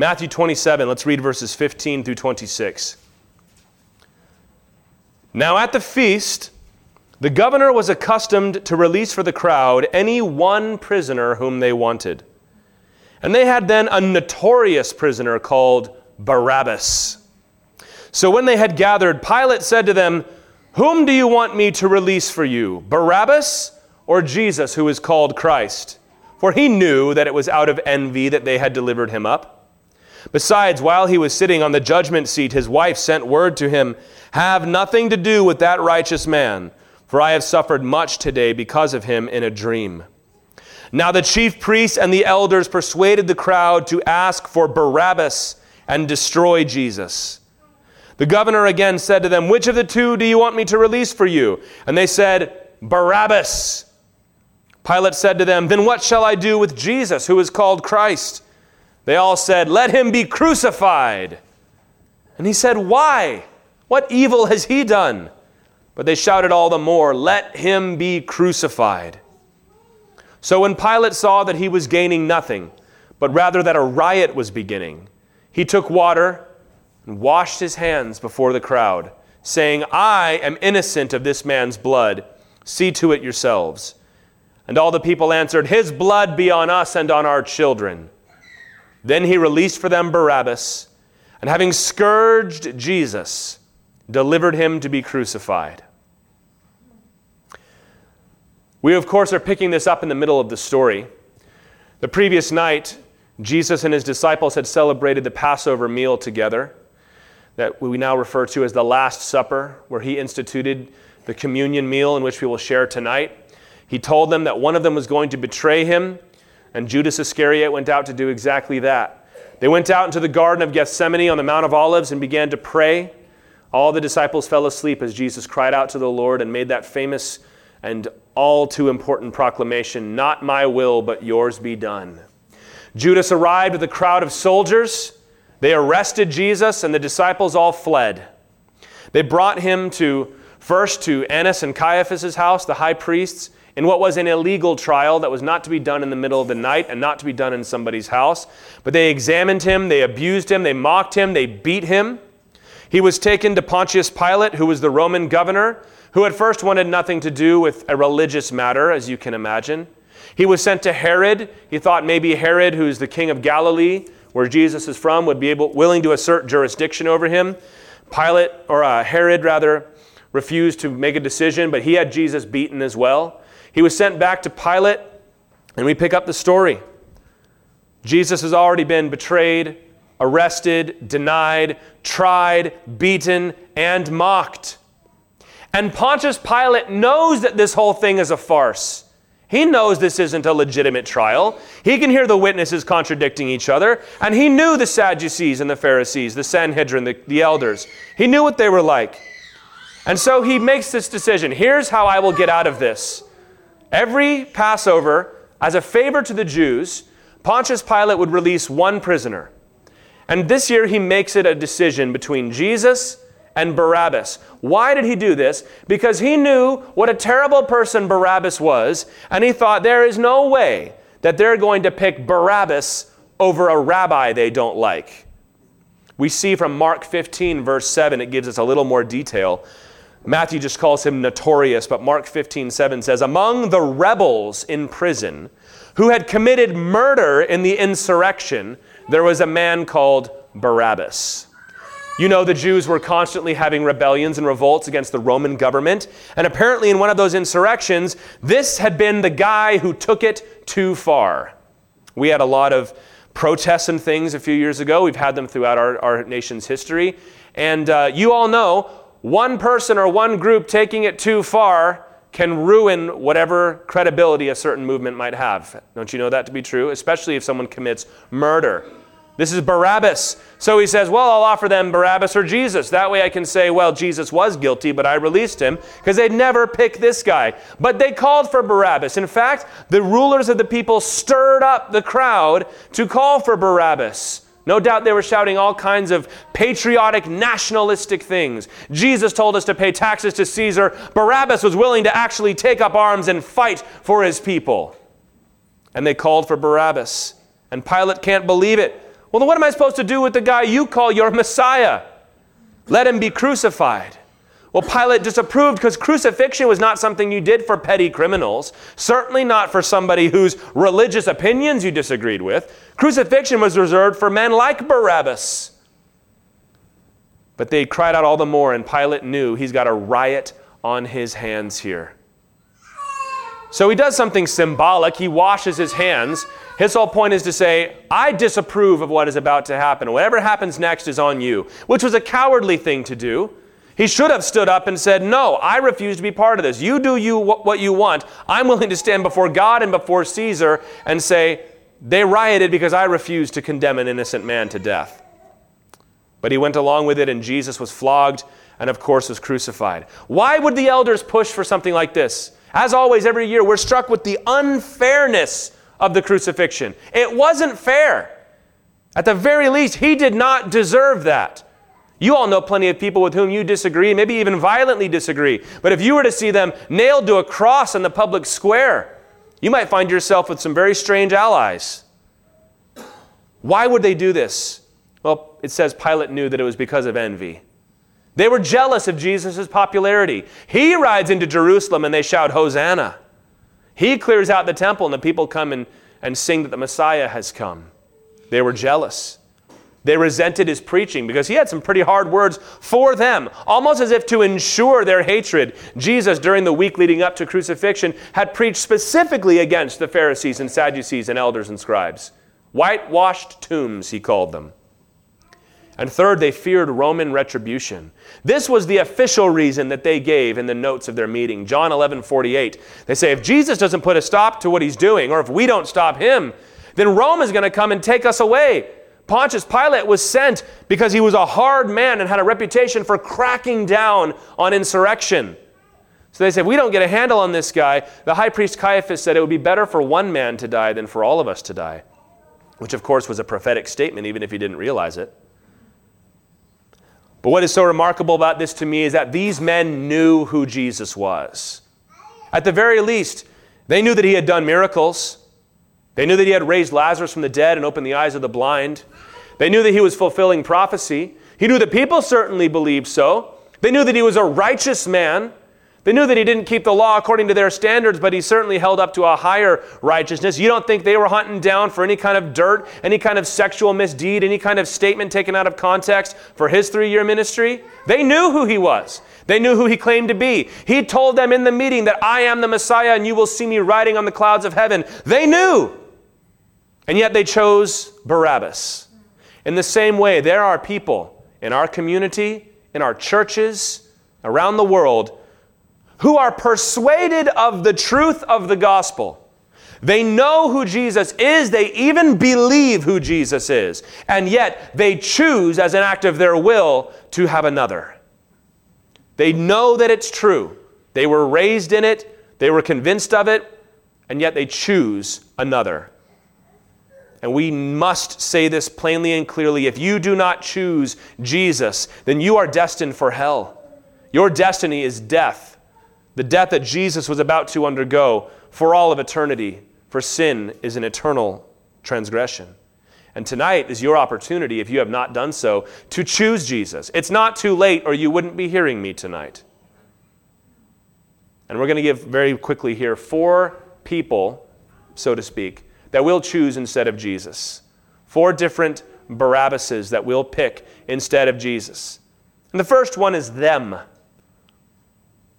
Matthew 27, let's read verses 15 through 26. Now at the feast, the governor was accustomed to release for the crowd any one prisoner whom they wanted. And they had then a notorious prisoner called Barabbas. So when they had gathered, Pilate said to them, Whom do you want me to release for you, Barabbas or Jesus, who is called Christ? For he knew that it was out of envy that they had delivered him up. Besides, while he was sitting on the judgment seat, his wife sent word to him, Have nothing to do with that righteous man, for I have suffered much today because of him in a dream. Now the chief priests and the elders persuaded the crowd to ask for Barabbas and destroy Jesus. The governor again said to them, Which of the two do you want me to release for you? And they said, Barabbas. Pilate said to them, Then what shall I do with Jesus, who is called Christ? They all said, Let him be crucified. And he said, Why? What evil has he done? But they shouted all the more, Let him be crucified. So when Pilate saw that he was gaining nothing, but rather that a riot was beginning, he took water and washed his hands before the crowd, saying, I am innocent of this man's blood. See to it yourselves. And all the people answered, His blood be on us and on our children. Then he released for them Barabbas, and having scourged Jesus, delivered him to be crucified. We, of course, are picking this up in the middle of the story. The previous night, Jesus and his disciples had celebrated the Passover meal together, that we now refer to as the Last Supper, where he instituted the communion meal in which we will share tonight. He told them that one of them was going to betray him, and Judas Iscariot went out to do exactly that. They went out into the Garden of Gethsemane on the Mount of Olives and began to pray. All the disciples fell asleep as Jesus cried out to the Lord and made that famous and all too important proclamation Not my will, but yours be done. Judas arrived with a crowd of soldiers. They arrested Jesus, and the disciples all fled. They brought him to first to Annas and Caiaphas' house, the high priests in what was an illegal trial that was not to be done in the middle of the night and not to be done in somebody's house. But they examined him, they abused him, they mocked him, they beat him. He was taken to Pontius Pilate, who was the Roman governor, who at first wanted nothing to do with a religious matter, as you can imagine. He was sent to Herod. He thought maybe Herod, who's the king of Galilee, where Jesus is from, would be able, willing to assert jurisdiction over him. Pilate, or uh, Herod rather, refused to make a decision, but he had Jesus beaten as well. He was sent back to Pilate, and we pick up the story. Jesus has already been betrayed, arrested, denied, tried, beaten, and mocked. And Pontius Pilate knows that this whole thing is a farce. He knows this isn't a legitimate trial. He can hear the witnesses contradicting each other. And he knew the Sadducees and the Pharisees, the Sanhedrin, the, the elders. He knew what they were like. And so he makes this decision here's how I will get out of this. Every Passover, as a favor to the Jews, Pontius Pilate would release one prisoner. And this year he makes it a decision between Jesus and Barabbas. Why did he do this? Because he knew what a terrible person Barabbas was, and he thought there is no way that they're going to pick Barabbas over a rabbi they don't like. We see from Mark 15, verse 7, it gives us a little more detail. Matthew just calls him notorious, but Mark 15, 7 says, Among the rebels in prison who had committed murder in the insurrection, there was a man called Barabbas. You know, the Jews were constantly having rebellions and revolts against the Roman government. And apparently, in one of those insurrections, this had been the guy who took it too far. We had a lot of protests and things a few years ago. We've had them throughout our, our nation's history. And uh, you all know one person or one group taking it too far can ruin whatever credibility a certain movement might have. Don't you know that to be true? Especially if someone commits murder. This is Barabbas. So he says, Well, I'll offer them Barabbas or Jesus. That way I can say, Well, Jesus was guilty, but I released him, because they'd never pick this guy. But they called for Barabbas. In fact, the rulers of the people stirred up the crowd to call for Barabbas. No doubt they were shouting all kinds of patriotic, nationalistic things. Jesus told us to pay taxes to Caesar. Barabbas was willing to actually take up arms and fight for his people. And they called for Barabbas. And Pilate can't believe it. Well, then what am I supposed to do with the guy you call your Messiah? Let him be crucified. Well, Pilate disapproved because crucifixion was not something you did for petty criminals, certainly not for somebody whose religious opinions you disagreed with. Crucifixion was reserved for men like Barabbas. But they cried out all the more, and Pilate knew he's got a riot on his hands here. So he does something symbolic. He washes his hands. His whole point is to say, I disapprove of what is about to happen. Whatever happens next is on you, which was a cowardly thing to do. He should have stood up and said, No, I refuse to be part of this. You do you what you want. I'm willing to stand before God and before Caesar and say, They rioted because I refused to condemn an innocent man to death. But he went along with it, and Jesus was flogged and, of course, was crucified. Why would the elders push for something like this? As always, every year, we're struck with the unfairness of the crucifixion. It wasn't fair. At the very least, he did not deserve that. You all know plenty of people with whom you disagree, maybe even violently disagree. But if you were to see them nailed to a cross in the public square, you might find yourself with some very strange allies. Why would they do this? Well, it says Pilate knew that it was because of envy. They were jealous of Jesus' popularity. He rides into Jerusalem and they shout, Hosanna. He clears out the temple and the people come and, and sing that the Messiah has come. They were jealous. They resented his preaching because he had some pretty hard words for them, almost as if to ensure their hatred. Jesus, during the week leading up to crucifixion, had preached specifically against the Pharisees and Sadducees and elders and scribes. Whitewashed tombs, he called them. And third, they feared Roman retribution. This was the official reason that they gave in the notes of their meeting. John 11 48. They say, if Jesus doesn't put a stop to what he's doing, or if we don't stop him, then Rome is going to come and take us away. Pontius Pilate was sent because he was a hard man and had a reputation for cracking down on insurrection. So they said, We don't get a handle on this guy. The high priest Caiaphas said it would be better for one man to die than for all of us to die, which of course was a prophetic statement, even if he didn't realize it. But what is so remarkable about this to me is that these men knew who Jesus was. At the very least, they knew that he had done miracles. They knew that he had raised Lazarus from the dead and opened the eyes of the blind. They knew that he was fulfilling prophecy. He knew that people certainly believed so. They knew that he was a righteous man. They knew that he didn't keep the law according to their standards, but he certainly held up to a higher righteousness. You don't think they were hunting down for any kind of dirt, any kind of sexual misdeed, any kind of statement taken out of context for his three year ministry? They knew who he was. They knew who he claimed to be. He told them in the meeting that I am the Messiah and you will see me riding on the clouds of heaven. They knew. And yet they chose Barabbas. In the same way, there are people in our community, in our churches, around the world who are persuaded of the truth of the gospel. They know who Jesus is, they even believe who Jesus is, and yet they choose, as an act of their will, to have another. They know that it's true. They were raised in it, they were convinced of it, and yet they choose another. And we must say this plainly and clearly. If you do not choose Jesus, then you are destined for hell. Your destiny is death the death that Jesus was about to undergo for all of eternity, for sin is an eternal transgression. And tonight is your opportunity, if you have not done so, to choose Jesus. It's not too late, or you wouldn't be hearing me tonight. And we're going to give very quickly here four people, so to speak, that we'll choose instead of Jesus. Four different Barabbases that we'll pick instead of Jesus. And the first one is them.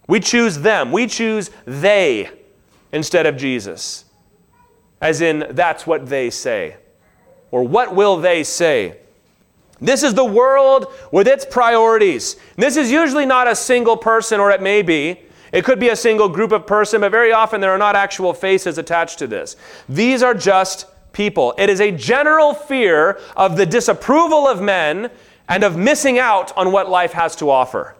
We choose them. We choose they instead of Jesus. As in, that's what they say. Or what will they say? This is the world with its priorities. This is usually not a single person, or it may be. It could be a single group of person, but very often there are not actual faces attached to this. These are just people. It is a general fear of the disapproval of men and of missing out on what life has to offer.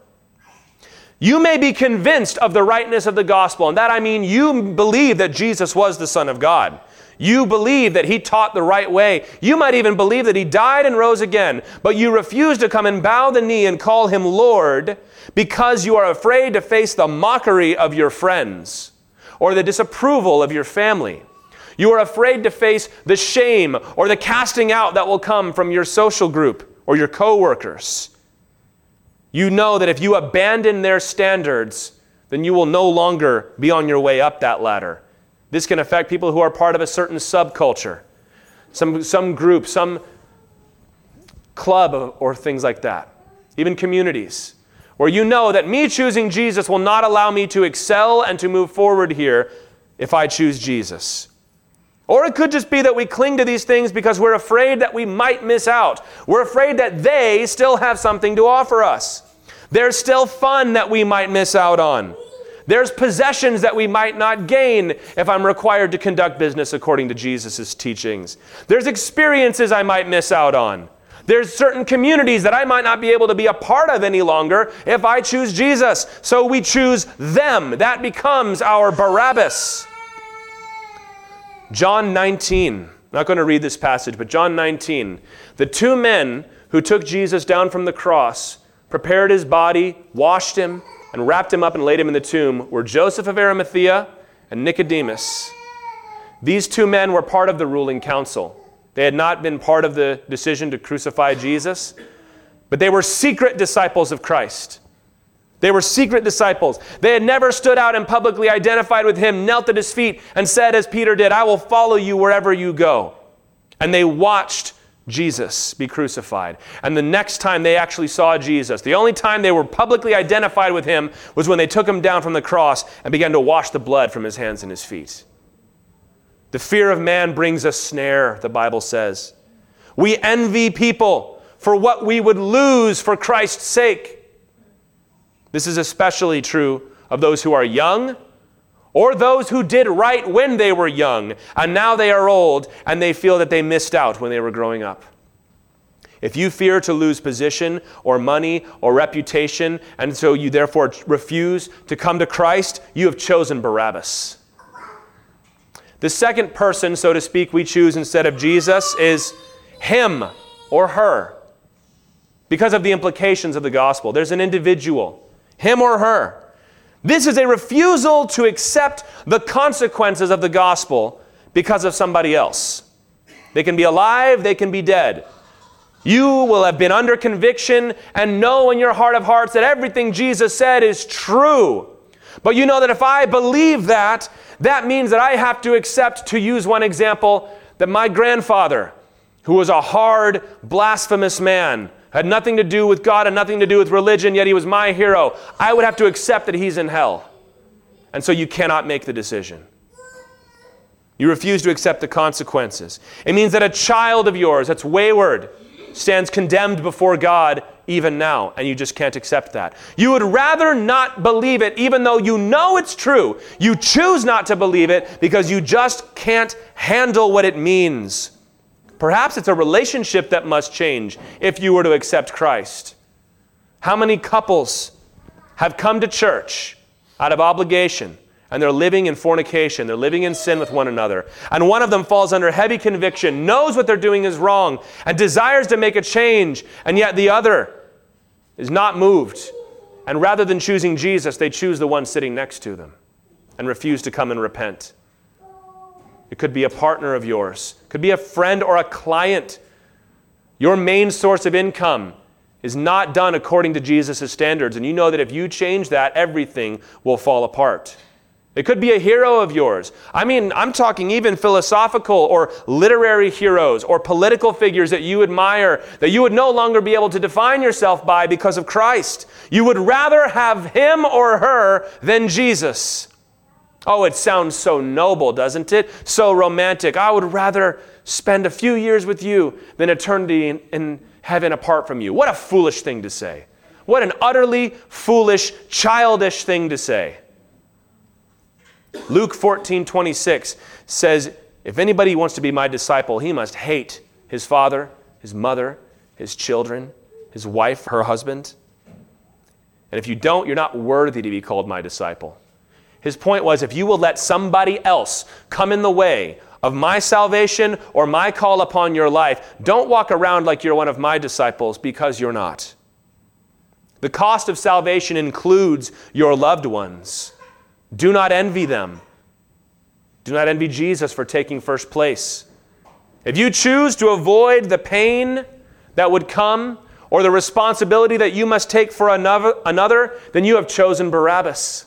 You may be convinced of the rightness of the gospel, and that I mean you believe that Jesus was the Son of God. You believe that he taught the right way. You might even believe that he died and rose again, but you refuse to come and bow the knee and call him Lord because you are afraid to face the mockery of your friends or the disapproval of your family. You are afraid to face the shame or the casting out that will come from your social group or your coworkers. You know that if you abandon their standards, then you will no longer be on your way up that ladder. This can affect people who are part of a certain subculture, some, some group, some club, or things like that, even communities, where you know that me choosing Jesus will not allow me to excel and to move forward here if I choose Jesus. Or it could just be that we cling to these things because we're afraid that we might miss out. We're afraid that they still have something to offer us. There's still fun that we might miss out on. There's possessions that we might not gain if I'm required to conduct business according to Jesus' teachings. There's experiences I might miss out on. There's certain communities that I might not be able to be a part of any longer if I choose Jesus. So we choose them. That becomes our Barabbas. John 19. I'm not going to read this passage, but John 19. The two men who took Jesus down from the cross, prepared his body, washed him, and wrapped him up and laid him in the tomb were Joseph of Arimathea and Nicodemus. These two men were part of the ruling council. They had not been part of the decision to crucify Jesus, but they were secret disciples of Christ. They were secret disciples. They had never stood out and publicly identified with him, knelt at his feet, and said, as Peter did, I will follow you wherever you go. And they watched Jesus be crucified. And the next time they actually saw Jesus, the only time they were publicly identified with him was when they took him down from the cross and began to wash the blood from his hands and his feet. The fear of man brings a snare, the Bible says. We envy people for what we would lose for Christ's sake. This is especially true of those who are young or those who did right when they were young and now they are old and they feel that they missed out when they were growing up. If you fear to lose position or money or reputation, and so you therefore refuse to come to Christ, you have chosen Barabbas. The second person, so to speak, we choose instead of Jesus is him or her because of the implications of the gospel. There's an individual, him or her. This is a refusal to accept the consequences of the gospel because of somebody else. They can be alive, they can be dead. You will have been under conviction and know in your heart of hearts that everything Jesus said is true. But you know that if I believe that, that means that I have to accept, to use one example, that my grandfather, who was a hard, blasphemous man, had nothing to do with God and nothing to do with religion, yet he was my hero. I would have to accept that he's in hell. And so you cannot make the decision. You refuse to accept the consequences. It means that a child of yours that's wayward stands condemned before God even now, and you just can't accept that. You would rather not believe it, even though you know it's true. You choose not to believe it because you just can't handle what it means. Perhaps it's a relationship that must change if you were to accept Christ. How many couples have come to church out of obligation and they're living in fornication, they're living in sin with one another, and one of them falls under heavy conviction, knows what they're doing is wrong, and desires to make a change, and yet the other is not moved. And rather than choosing Jesus, they choose the one sitting next to them and refuse to come and repent. It could be a partner of yours, it could be a friend or a client. Your main source of income is not done according to Jesus' standards, and you know that if you change that, everything will fall apart. It could be a hero of yours. I mean, I'm talking even philosophical or literary heroes or political figures that you admire that you would no longer be able to define yourself by because of Christ. You would rather have him or her than Jesus. Oh, it sounds so noble, doesn't it? So romantic. I would rather spend a few years with you than eternity in, in heaven apart from you. What a foolish thing to say. What an utterly foolish, childish thing to say. Luke 14 26 says, If anybody wants to be my disciple, he must hate his father, his mother, his children, his wife, her husband. And if you don't, you're not worthy to be called my disciple. His point was if you will let somebody else come in the way of my salvation or my call upon your life, don't walk around like you're one of my disciples because you're not. The cost of salvation includes your loved ones. Do not envy them. Do not envy Jesus for taking first place. If you choose to avoid the pain that would come or the responsibility that you must take for another, another, then you have chosen Barabbas.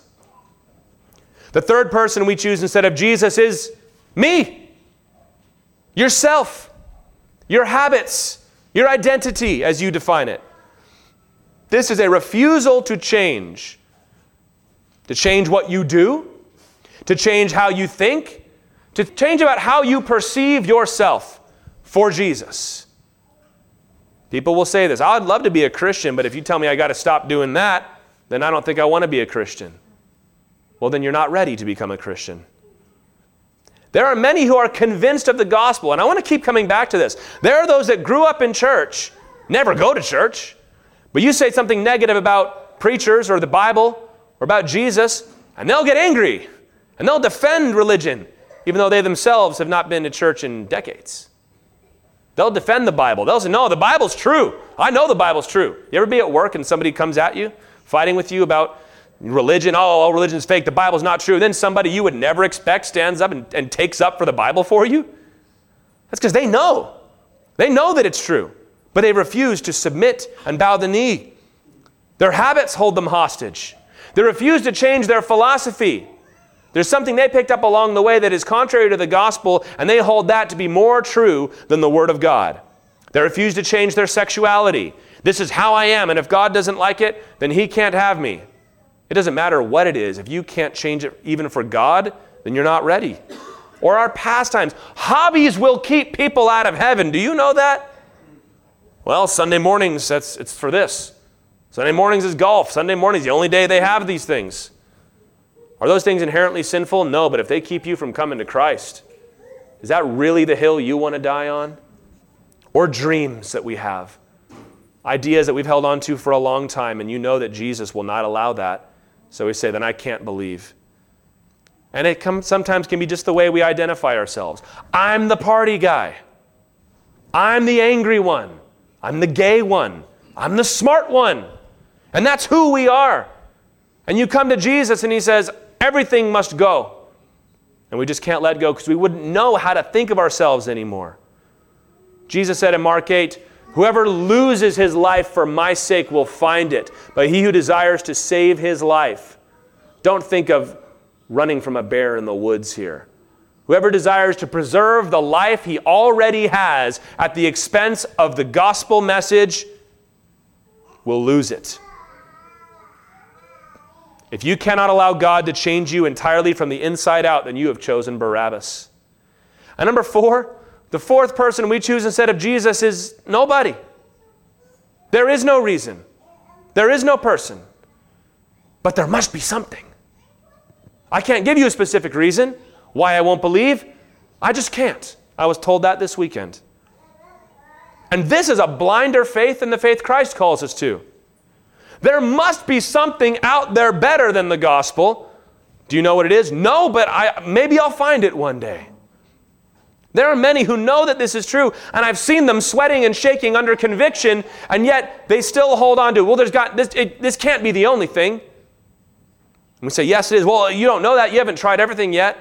The third person we choose instead of Jesus is me, yourself, your habits, your identity, as you define it. This is a refusal to change, to change what you do, to change how you think, to change about how you perceive yourself for Jesus. People will say this oh, I'd love to be a Christian, but if you tell me I got to stop doing that, then I don't think I want to be a Christian. Well, then you're not ready to become a Christian. There are many who are convinced of the gospel, and I want to keep coming back to this. There are those that grew up in church, never go to church, but you say something negative about preachers or the Bible or about Jesus, and they'll get angry and they'll defend religion, even though they themselves have not been to church in decades. They'll defend the Bible. They'll say, No, the Bible's true. I know the Bible's true. You ever be at work and somebody comes at you, fighting with you about religion? Oh, all religion's fake. The Bible's not true. Then somebody you would never expect stands up and, and takes up for the Bible for you? That's because they know. They know that it's true, but they refuse to submit and bow the knee. Their habits hold them hostage. They refuse to change their philosophy. There's something they picked up along the way that is contrary to the gospel, and they hold that to be more true than the Word of God. They refuse to change their sexuality. This is how I am, and if God doesn't like it, then He can't have me. It doesn't matter what it is. If you can't change it even for God, then you're not ready. Or our pastimes. Hobbies will keep people out of heaven. Do you know that? Well, Sunday mornings, that's, it's for this. Sunday mornings is golf. Sunday mornings, the only day they have these things. Are those things inherently sinful? No, but if they keep you from coming to Christ, is that really the hill you want to die on? Or dreams that we have? Ideas that we've held on to for a long time, and you know that Jesus will not allow that. So we say, then I can't believe. And it sometimes can be just the way we identify ourselves. I'm the party guy. I'm the angry one. I'm the gay one. I'm the smart one. And that's who we are. And you come to Jesus and he says, Everything must go. And we just can't let go because we wouldn't know how to think of ourselves anymore. Jesus said in Mark 8, Whoever loses his life for my sake will find it, but he who desires to save his life, don't think of running from a bear in the woods here. Whoever desires to preserve the life he already has at the expense of the gospel message will lose it. If you cannot allow God to change you entirely from the inside out, then you have chosen Barabbas. And number four, the fourth person we choose instead of Jesus is nobody. There is no reason, there is no person, but there must be something. I can't give you a specific reason why I won't believe. I just can't. I was told that this weekend. And this is a blinder faith than the faith Christ calls us to. There must be something out there better than the gospel. Do you know what it is? No, but I, maybe I'll find it one day. There are many who know that this is true, and I've seen them sweating and shaking under conviction, and yet they still hold on to, well, there's got, this, it, this can't be the only thing. And we say, yes, it is. Well, you don't know that. You haven't tried everything yet.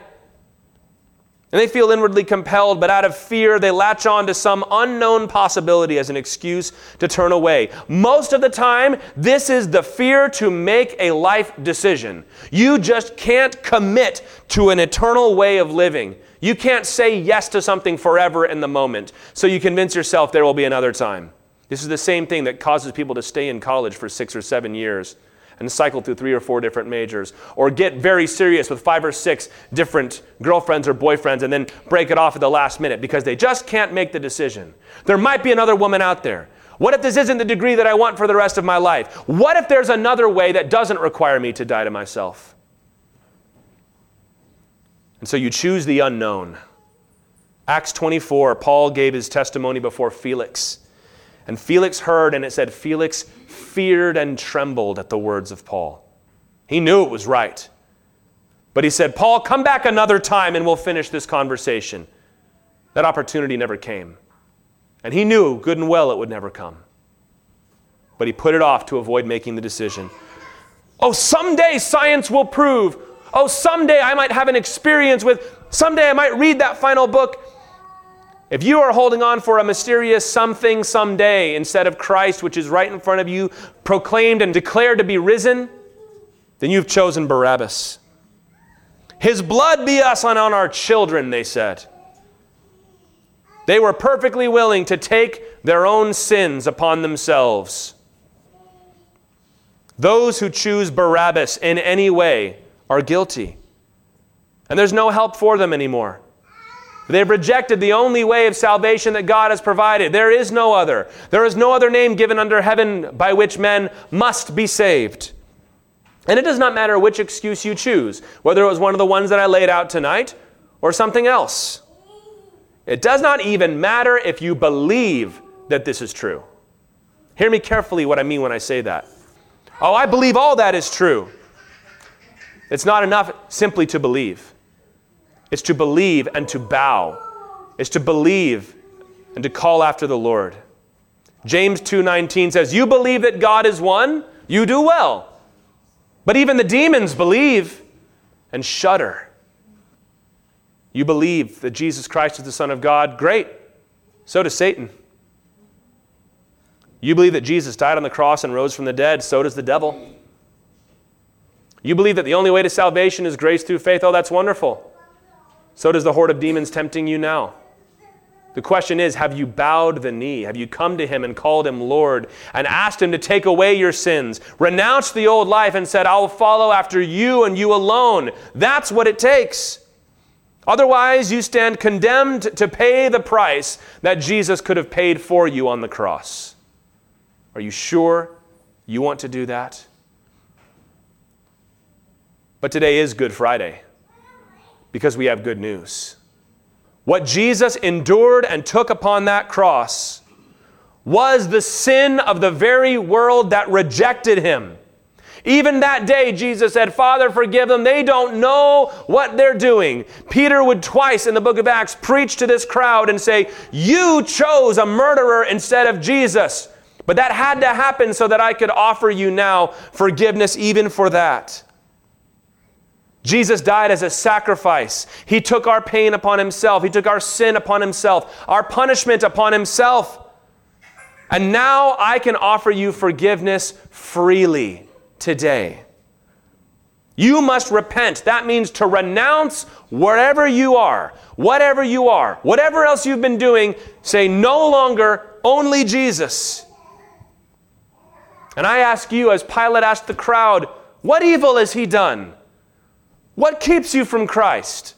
And they feel inwardly compelled, but out of fear, they latch on to some unknown possibility as an excuse to turn away. Most of the time, this is the fear to make a life decision. You just can't commit to an eternal way of living. You can't say yes to something forever in the moment. So you convince yourself there will be another time. This is the same thing that causes people to stay in college for six or seven years and cycle through three or four different majors, or get very serious with five or six different girlfriends or boyfriends and then break it off at the last minute because they just can't make the decision. There might be another woman out there. What if this isn't the degree that I want for the rest of my life? What if there's another way that doesn't require me to die to myself? And so you choose the unknown. Acts 24, Paul gave his testimony before Felix. And Felix heard, and it said, Felix feared and trembled at the words of Paul. He knew it was right. But he said, Paul, come back another time and we'll finish this conversation. That opportunity never came. And he knew good and well it would never come. But he put it off to avoid making the decision. Oh, someday science will prove. Oh, someday I might have an experience with Someday I might read that final book. If you are holding on for a mysterious something someday instead of Christ, which is right in front of you, proclaimed and declared to be risen, then you've chosen Barabbas. His blood be us and on our children, they said. They were perfectly willing to take their own sins upon themselves. Those who choose Barabbas in any way are guilty. And there's no help for them anymore. They've rejected the only way of salvation that God has provided. There is no other. There is no other name given under heaven by which men must be saved. And it does not matter which excuse you choose, whether it was one of the ones that I laid out tonight or something else. It does not even matter if you believe that this is true. Hear me carefully what I mean when I say that. Oh, I believe all that is true. It's not enough simply to believe. It's to believe and to bow. It's to believe and to call after the Lord. James 2:19 says, "You believe that God is one, you do well." But even the demons believe and shudder. You believe that Jesus Christ is the Son of God? Great. So does Satan. You believe that Jesus died on the cross and rose from the dead? So does the devil. You believe that the only way to salvation is grace through faith? Oh, that's wonderful. So does the horde of demons tempting you now. The question is have you bowed the knee? Have you come to him and called him Lord and asked him to take away your sins? Renounced the old life and said, I will follow after you and you alone. That's what it takes. Otherwise, you stand condemned to pay the price that Jesus could have paid for you on the cross. Are you sure you want to do that? But today is Good Friday because we have good news. What Jesus endured and took upon that cross was the sin of the very world that rejected him. Even that day, Jesus said, Father, forgive them. They don't know what they're doing. Peter would twice in the book of Acts preach to this crowd and say, You chose a murderer instead of Jesus. But that had to happen so that I could offer you now forgiveness even for that. Jesus died as a sacrifice. He took our pain upon himself. He took our sin upon himself, our punishment upon himself. And now I can offer you forgiveness freely today. You must repent. That means to renounce wherever you are, whatever you are, whatever else you've been doing, say no longer only Jesus. And I ask you, as Pilate asked the crowd, what evil has he done? What keeps you from Christ?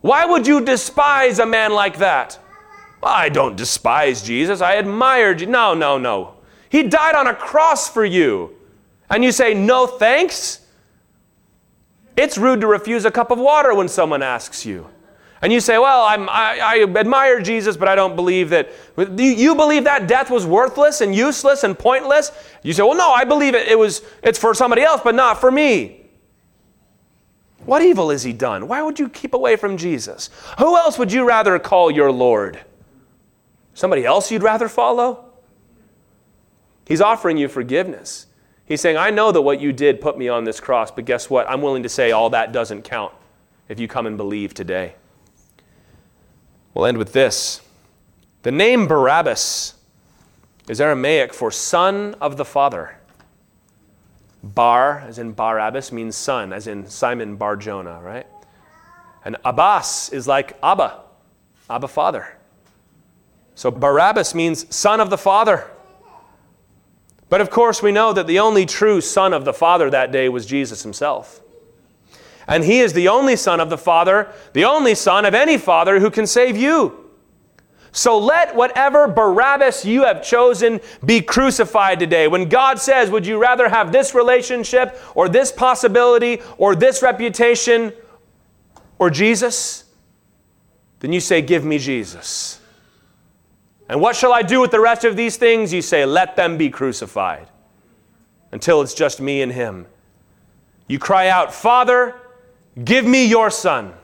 Why would you despise a man like that? I don't despise Jesus. I admire you. No, no, no. He died on a cross for you. And you say, no thanks? It's rude to refuse a cup of water when someone asks you. And you say, well, I, I admire Jesus, but I don't believe that. You believe that death was worthless and useless and pointless? You say, well, no, I believe it, it was, it's for somebody else, but not for me. What evil has he done? Why would you keep away from Jesus? Who else would you rather call your Lord? Somebody else you'd rather follow? He's offering you forgiveness. He's saying, I know that what you did put me on this cross, but guess what? I'm willing to say all that doesn't count if you come and believe today. We'll end with this. The name Barabbas is Aramaic for son of the Father. Bar, as in Barabbas, means son, as in Simon Bar Jonah, right? And Abbas is like Abba, Abba Father. So Barabbas means son of the Father. But of course, we know that the only true son of the Father that day was Jesus himself. And he is the only son of the Father, the only son of any father who can save you. So let whatever Barabbas you have chosen be crucified today. When God says, Would you rather have this relationship or this possibility or this reputation or Jesus? Then you say, Give me Jesus. And what shall I do with the rest of these things? You say, Let them be crucified until it's just me and him. You cry out, Father, give me your son.